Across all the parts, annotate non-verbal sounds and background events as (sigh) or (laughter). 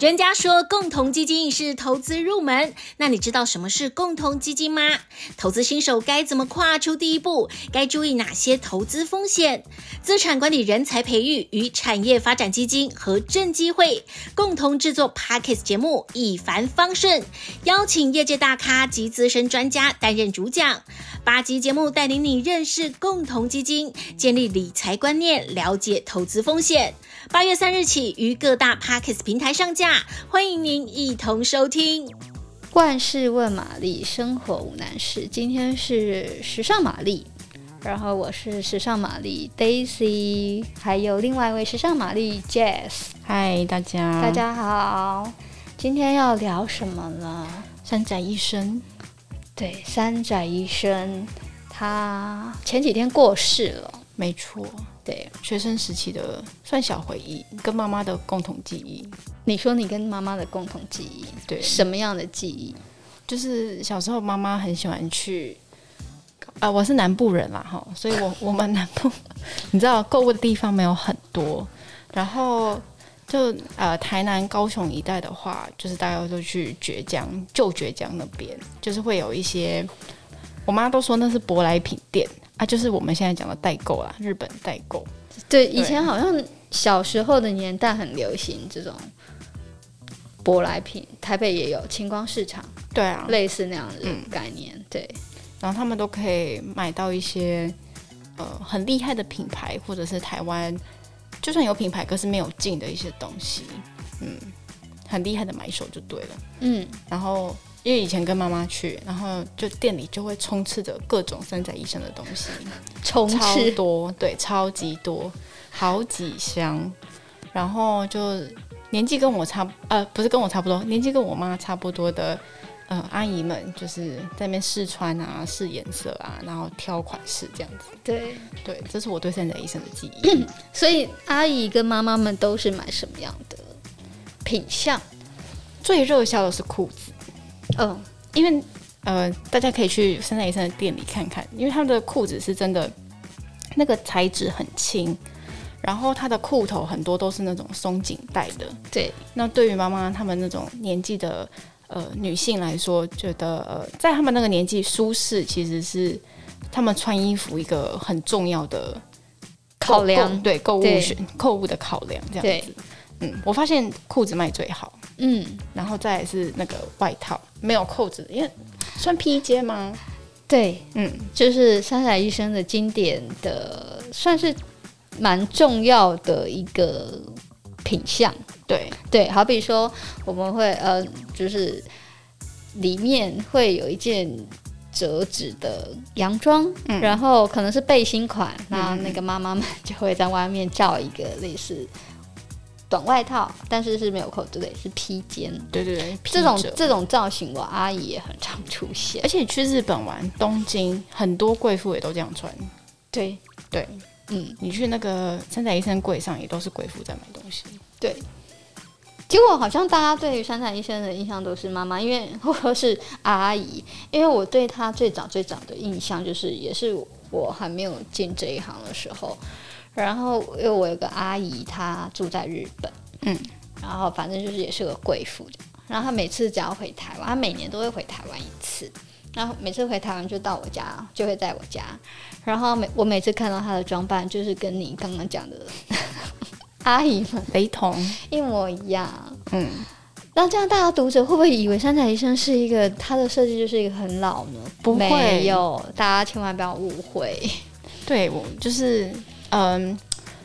人家说共同基金是投资入门，那你知道什么是共同基金吗？投资新手该怎么跨出第一步？该注意哪些投资风险？资产管理人才培育与产业发展基金和正机会共同制作 Podcast 节目《一帆风顺》，邀请业界大咖及资深专家担任主讲。八集节目带领你认识共同基金，建立理财观念，了解投资风险。八月三日起于各大 Podcast 平台上架，欢迎您一同收听。万事问玛丽，生活无难事。今天是时尚玛丽，然后我是时尚玛丽 Daisy，还有另外一位时尚玛丽 Jess。嗨，大家，大家好。今天要聊什么呢？山宅医生。对，山宅医生，他前几天过世了。没错。对，学生时期的算小回忆，跟妈妈的共同记忆。你说你跟妈妈的共同记忆，对，什么样的记忆？就是小时候妈妈很喜欢去，啊、呃，我是南部人啦，哈，所以我我们南部，你知道购物的地方没有很多，然后就呃台南、高雄一带的话，就是大家都去绝江、旧绝江那边，就是会有一些，我妈都说那是舶来品店。啊，就是我们现在讲的代购啦，日本代购。对，以前好像小时候的年代很流行这种舶来品，台北也有晴光市场，对啊，类似那样的概念。嗯、对，然后他们都可以买到一些呃很厉害的品牌，或者是台湾就算有品牌，可是没有进的一些东西，嗯，很厉害的买手就对了，嗯，然后。因为以前跟妈妈去，然后就店里就会充斥着各种三宅一生的东西，充斥超多，对，超级多，好几箱。然后就年纪跟我差，呃，不是跟我差不多，年纪跟我妈差不多的，呃，阿姨们就是在那边试穿啊，试颜色啊，然后挑款式这样子。对对，这是我对三宅一生的记忆。(clears throat) 所以阿姨跟妈妈们都是买什么样的品相？最热销的是裤子。嗯、呃，因为呃，大家可以去山宅一生的店里看看，因为他们的裤子是真的，那个材质很轻，然后它的裤头很多都是那种松紧带的。对，那对于妈妈他们那种年纪的呃女性来说，觉得呃在他们那个年纪舒适其实是他们穿衣服一个很重要的考量，对购物选购物的考量这样子。嗯，我发现裤子卖最好。嗯，然后再是那个外套，没有扣子，因为算披肩吗？对，嗯，就是三宅一生的经典的，算是蛮重要的一个品相。对对，好比说我们会呃，就是里面会有一件折纸的洋装，嗯，然后可能是背心款，那、嗯、那个妈妈们就会在外面罩一个类似。短外套，但是是没有扣子的，是披肩。对对对，这种这种造型，我阿姨也很常出现。而且去日本玩，东京很多贵妇也都这样穿。对对，嗯，你去那个三宅一生柜上，也都是贵妇在买东西。对，结果好像大家对于山宅医生的印象都是妈妈，因为或者是阿姨，因为我对她最早最早的印象就是，也是我还没有进这一行的时候。然后，因为我有个阿姨，她住在日本，嗯，然后反正就是也是个贵妇，然后她每次只要回台湾，她每年都会回台湾一次，然后每次回台湾就到我家，就会在我家，然后每我每次看到她的装扮，就是跟你刚刚讲的 (laughs) 阿姨们雷同，一模一样，嗯，那这样大家读者会不会以为山宅一生是一个它的设计就是一个很老呢？不会，没有，大家千万不要误会，对我就是。嗯，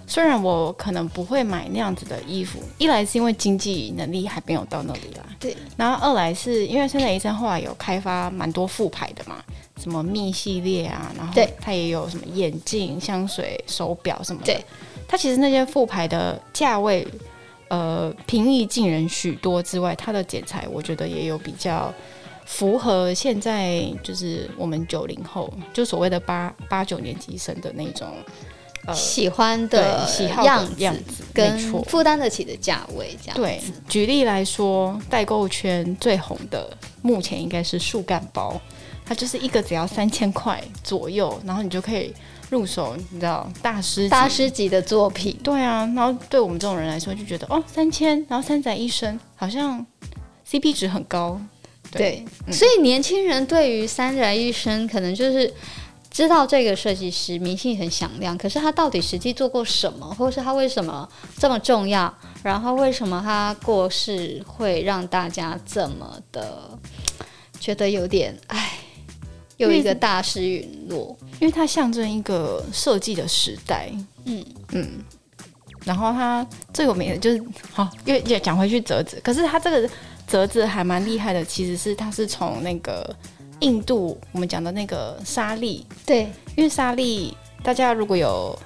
虽然我可能不会买那样子的衣服，一来是因为经济能力还没有到那里啦，对。然后二来是因为现在医生后来有开发蛮多副牌的嘛，什么蜜系列啊，然后它也有什么眼镜、香水、手表什么的。对。它其实那些副牌的价位，呃，平易近人许多之外，它的剪裁我觉得也有比较符合现在就是我们九零后，就所谓的八八九年级生的那种。呃、喜欢的喜好样子，跟负担得起的价位，这样子。对，举例来说，代购圈最红的目前应该是树干包，它就是一个只要三千块左右，然后你就可以入手，你知道大师大师级的作品。对啊，然后对我们这种人来说，就觉得哦，三千，然后三宅一生好像 CP 值很高。对，所以年轻人对于三宅一生可能就是。知道这个设计师名气很响亮，可是他到底实际做过什么，或是他为什么这么重要？然后为什么他过世会让大家这么的觉得有点唉，有一个大师陨落？因为它象征一个设计的时代。嗯嗯。然后他最有名的就是好，又又讲回去折纸，可是他这个折纸还蛮厉害的，其实是他是从那个。印度，我们讲的那个纱丽，对，因为纱丽，大家如果有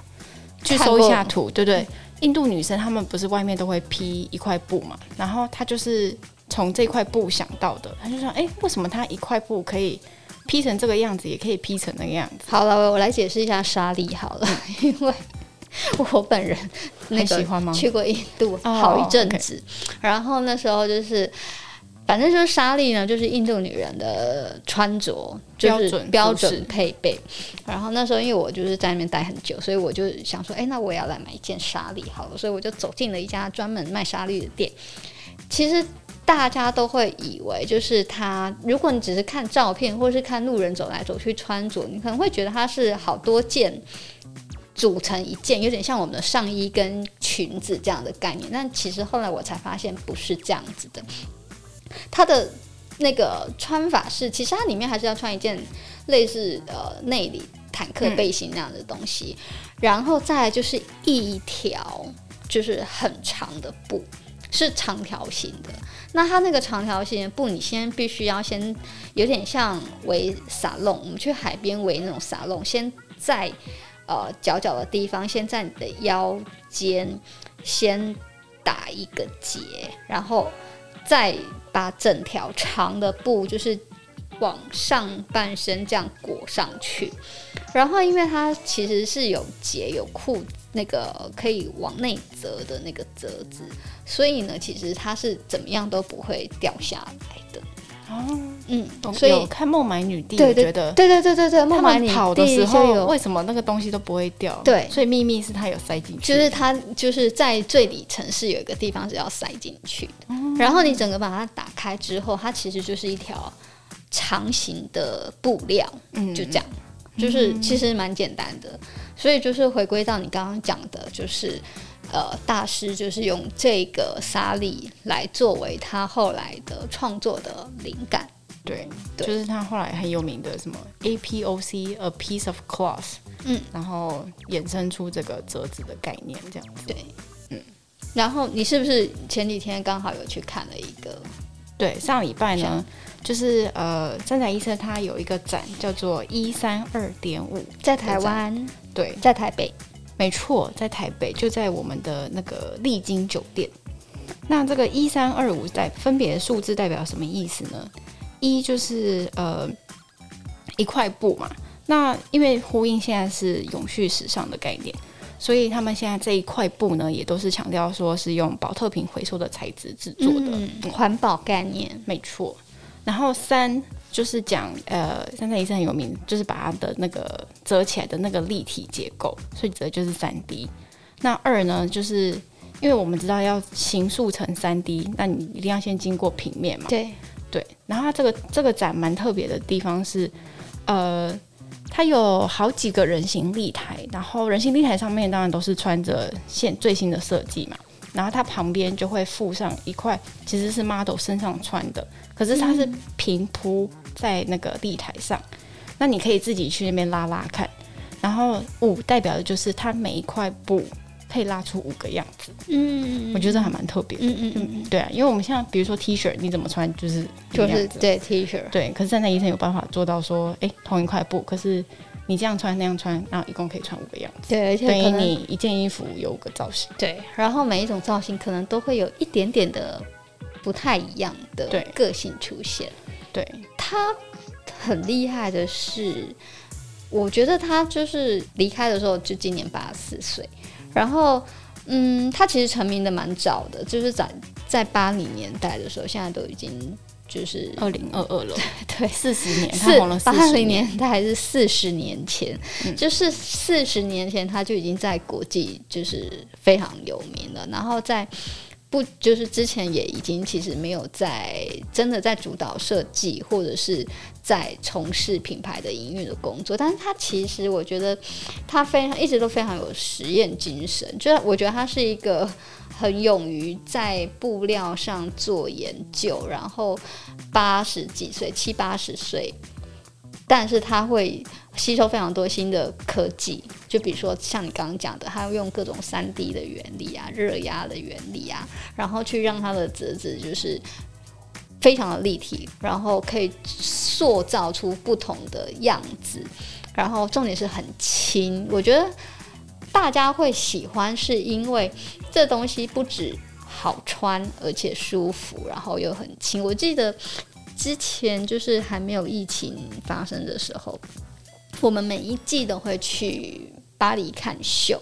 去搜一下图，对不对？印度女生她们不是外面都会披一块布嘛？然后她就是从这块布想到的，她就说：“哎，为什么她一块布可以披成这个样子，也可以披成那个样子？”好了，我来解释一下纱丽好了，因为我本人那个喜欢吗？去过印度好一阵子，然后那时候就是。反正就是纱丽呢，就是印度女人的穿着，就是标准配备。然后那时候因为我就是在那边待很久，所以我就想说，哎，那我也要来买一件纱丽好了。所以我就走进了一家专门卖纱丽的店。其实大家都会以为，就是它，如果你只是看照片，或是看路人走来走去穿着，你可能会觉得它是好多件组成一件，有点像我们的上衣跟裙子这样的概念。但其实后来我才发现，不是这样子的。它的那个穿法是，其实它里面还是要穿一件类似呃内里坦克背心那样的东西，然后再来就是一条就是很长的布，是长条形的。那它那个长条形的布，你先必须要先有点像围撒弄，我们去海边围那种撒弄，先在呃角角的地方，先在你的腰间先打一个结，然后再。把整条长的布就是往上半身这样裹上去，然后因为它其实是有结有裤那个可以往内折的那个折子，所以呢，其实它是怎么样都不会掉下来的。哦，嗯，所以看孟买女帝，我觉得对对对对对，孟买女帝跑的时候为什么那个东西都不会掉？对，所以秘密是它有塞进去，就是它就是在最底层是有一个地方是要塞进去的，嗯、然后你整个把它打开之后，它其实就是一条长形的布料，嗯，就这样，就是其实蛮简单的，所以就是回归到你刚刚讲的，就是。呃，大师就是用这个沙粒来作为他后来的创作的灵感，对，对。就是他后来很有名的什么 APOC，a piece of cloth，嗯，然后衍生出这个折纸的概念，这样子，对，嗯，然后你是不是前几天刚好有去看了一个？对，上礼拜呢，就是呃，三宅一生他有一个展叫做一三二点五，在台湾，对，在台北。没错，在台北就在我们的那个丽晶酒店。那这个一三二五代分别数字代表什么意思呢？一就是呃一块布嘛。那因为呼应现在是永续时尚的概念，所以他们现在这一块布呢，也都是强调说是用保特瓶回收的材质制作的，嗯，环保概念。没错。然后三。就是讲，呃，三三一是很有名，就是把它的那个折起来的那个立体结构，所以折就是三 D。那二呢，就是因为我们知道要形塑成三 D，那你一定要先经过平面嘛。对对。然后它这个这个展蛮特别的地方是，呃，它有好几个人形立台，然后人形立台上面当然都是穿着现最新的设计嘛。然后它旁边就会附上一块，其实是 model 身上穿的，可是它是平铺在那个立台上，嗯、那你可以自己去那边拉拉看。然后五代表的就是它每一块布可以拉出五个样子，嗯，我觉得还蛮特别的，嗯嗯嗯，嗯，对啊，因为我们现在比如说 T 恤，你怎么穿就是就是对 T 恤，对，可是站在医生有办法做到说，哎，同一块布，可是。你这样穿那样穿，然后一共可以穿五个样子。对，而且等于你一件衣服有五个造型。对，然后每一种造型可能都会有一点点的不太一样的个性出现。对，他很厉害的是，我觉得他就是离开的时候就今年八十四岁，然后嗯，他其实成名的蛮早的，就是在在八零年代的时候，现在都已经就是二零二二了，(laughs) 对，四十年，四他红了八零年，他还是四十年前，嗯、就是四十年前他就已经在国际就是非常有名了，然后在不就是之前也已经其实没有在真的在主导设计或者是在从事品牌的营运的工作，但是他其实我觉得他非常一直都非常有实验精神，就是我觉得他是一个。很勇于在布料上做研究，然后八十几岁、七八十岁，但是他会吸收非常多新的科技，就比如说像你刚刚讲的，他要用各种三 D 的原理啊、热压的原理啊，然后去让他的折子就是非常的立体，然后可以塑造出不同的样子，然后重点是很轻，我觉得。大家会喜欢，是因为这东西不止好穿，而且舒服，然后又很轻。我记得之前就是还没有疫情发生的时候，我们每一季都会去巴黎看秀，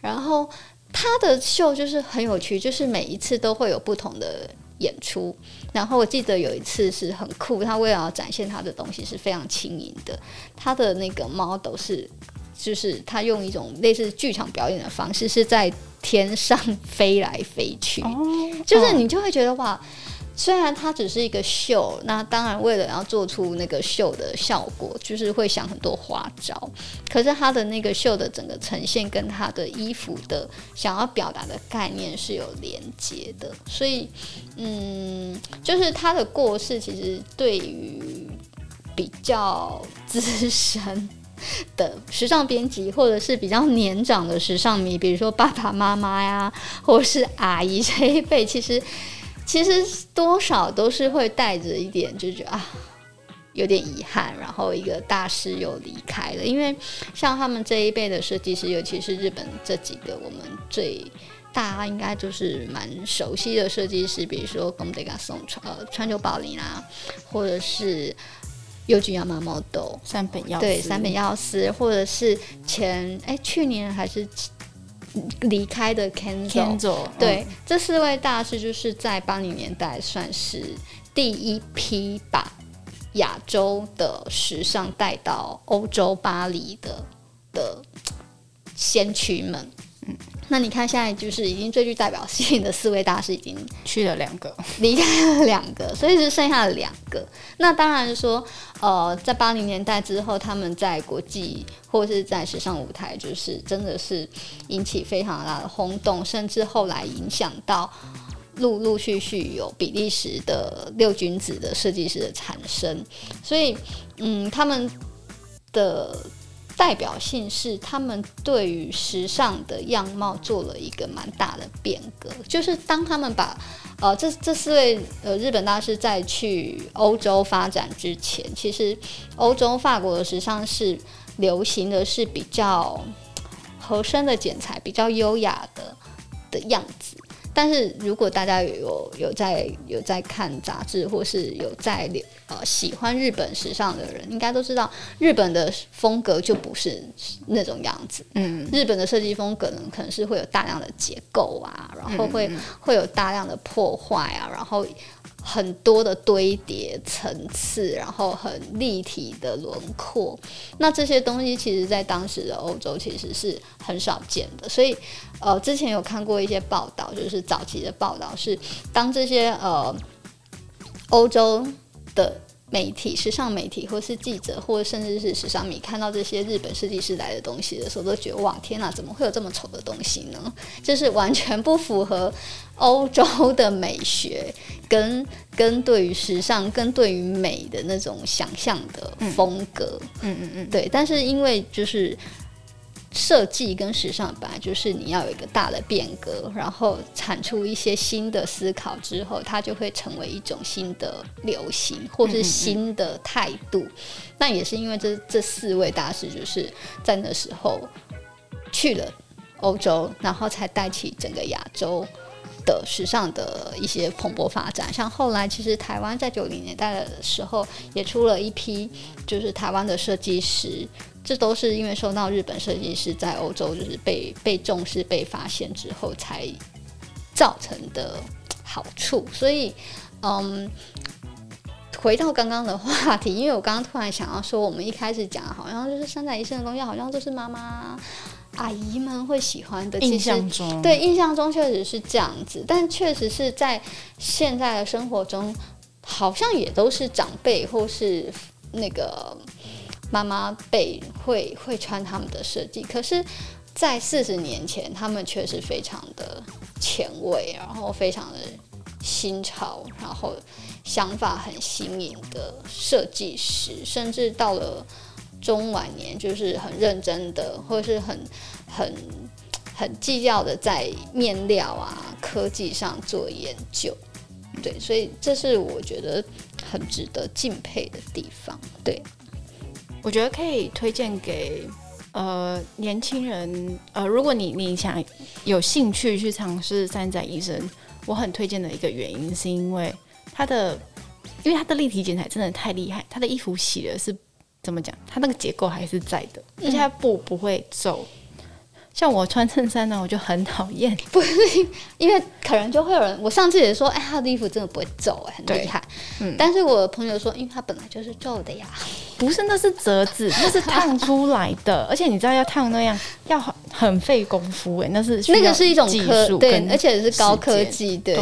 然后他的秀就是很有趣，就是每一次都会有不同的演出。然后我记得有一次是很酷，他为了要展现他的东西是非常轻盈的，他的那个 model 是。就是他用一种类似剧场表演的方式，是在天上飞来飞去。哦，就是你就会觉得哇，虽然它只是一个秀，那当然为了要做出那个秀的效果，就是会想很多花招。可是他的那个秀的整个呈现跟他的衣服的想要表达的概念是有连接的，所以嗯，就是他的过世其实对于比较资深。(laughs) 的时尚编辑，或者是比较年长的时尚迷，比如说爸爸妈妈呀，或者是阿姨这一辈，其实其实多少都是会带着一点，就觉得啊，有点遗憾。然后一个大师又离开了，因为像他们这一辈的设计师，尤其是日本这几个我们最大家应该就是蛮熟悉的设计师，比如说宫德加松呃川久保玲啊，或者是。优君亚麻猫豆，三本耀对三本耀司，或者是前哎去年还是离开的 Kenzo，对、嗯、这四位大师就是在八零年代算是第一批把亚洲的时尚带到欧洲巴黎的的先驱们。嗯，那你看，现在就是已经最具代表性的四位大师已经去了两个，离开了两个，所以是剩下了两个。那当然说，呃，在八零年代之后，他们在国际或是在时尚舞台，就是真的是引起非常大的轰动，甚至后来影响到陆陆续续有比利时的六君子的设计师的产生。所以，嗯，他们的。代表性是他们对于时尚的样貌做了一个蛮大的变革，就是当他们把呃这这四位呃日本大师在去欧洲发展之前，其实欧洲法国的时尚是流行的是比较合身的剪裁，比较优雅的的样子。但是如果大家有有在有在看杂志，或是有在呃喜欢日本时尚的人，应该都知道日本的风格就不是那种样子。嗯，日本的设计风格呢，可能是会有大量的结构啊，然后会会有大量的破坏啊，然后。很多的堆叠层次，然后很立体的轮廓，那这些东西其实在当时的欧洲其实是很少见的。所以，呃，之前有看过一些报道，就是早期的报道是，当这些呃欧洲的。媒体、时尚媒体，或是记者，或者甚至是时尚迷，看到这些日本设计师来的东西的时候，都觉得哇，天哪，怎么会有这么丑的东西呢？就是完全不符合欧洲的美学，跟跟对于时尚、跟对于美的那种想象的风格。嗯嗯嗯，对。但是因为就是。设计跟时尚本来就是你要有一个大的变革，然后产出一些新的思考之后，它就会成为一种新的流行或是新的态度。那也是因为这这四位大师就是在那时候去了欧洲，然后才带起整个亚洲的时尚的一些蓬勃发展。像后来其实台湾在九零年代的时候也出了一批，就是台湾的设计师。这都是因为受到日本设计师在欧洲就是被被重视、被发现之后才造成的好处。所以，嗯，回到刚刚的话题，因为我刚刚突然想要说，我们一开始讲好像就是山仔医生的东西，好像都是妈妈阿姨们会喜欢的。印象中，对，印象中确实是这样子，但确实是在现在的生活中，好像也都是长辈或是那个妈妈辈会会穿他们的设计。可是，在四十年前，他们却是非常的前卫，然后非常的新潮，然后。想法很新颖的设计师，甚至到了中晚年，就是很认真的，或是很很很计较的在面料啊、科技上做研究。对，所以这是我觉得很值得敬佩的地方。对，我觉得可以推荐给呃年轻人。呃，如果你你想有兴趣去尝试三宅医生，我很推荐的一个原因是因为。它的，因为它的立体剪裁真的太厉害，它的衣服洗了是怎么讲？它那个结构还是在的，而且它布不会皱。像我穿衬衫呢，我就很讨厌，(laughs) 不是因为可能就会有人，我上次也说，哎，他的衣服真的不会皱，哎，很厉害。嗯，但是我的朋友说，因为他本来就是皱的呀，不是，那是折子，(laughs) 那是烫出来的，而且你知道要烫那样要很很费功夫，哎，那是那个是一种技术，对，而且是高科技，对。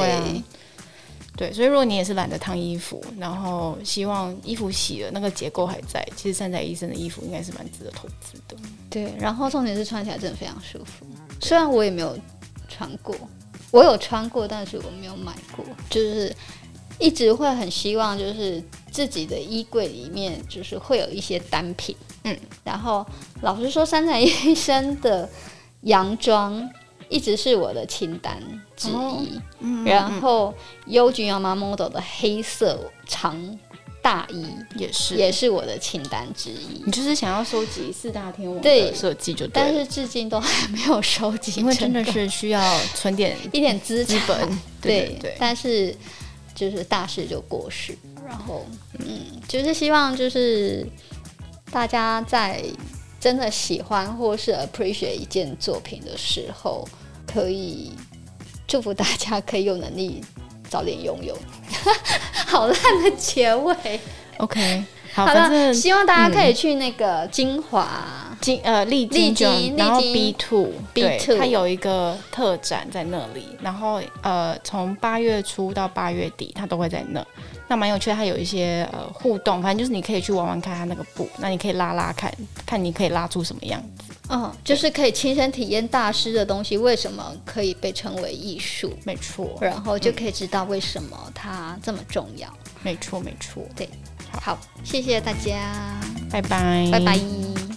对，所以如果你也是懒得烫衣服，然后希望衣服洗了那个结构还在，其实山仔医生的衣服应该是蛮值得投资的。对，然后重点是穿起来真的非常舒服。虽然我也没有穿过，我有穿过，但是我没有买过。就是一直会很希望，就是自己的衣柜里面就是会有一些单品。嗯，然后老实说，三宅医生的洋装。一直是我的清单之一，哦嗯、然后 Yohji Yamamoto 的黑色长大衣也是也是我的清单之一。你就是想要收集四大天王的设计就对，但是至今都还没有收集，因为真的是需要存点 (laughs) 一点资资本。对对，对，对，但是就是大事就过世，然后嗯，就是希望就是大家在真的喜欢或是 appreciate 一件作品的时候。可以祝福大家可以有能力早点拥有，(laughs) 好烂的结尾。OK，(laughs) 好的，希望大家可以去那个精华金呃丽晶，然后 B Two B Two，它有一个特展在那里，然后呃从八月初到八月底，它都会在那。那蛮有趣的，它有一些呃互动，反正就是你可以去玩玩看它那个布，那你可以拉拉看看你可以拉出什么样子。嗯，就是可以亲身体验大师的东西为什么可以被称为艺术，没错。然后就可以知道为什么它这么重要。没错，没错。对，好，好，谢谢大家，拜拜，拜拜。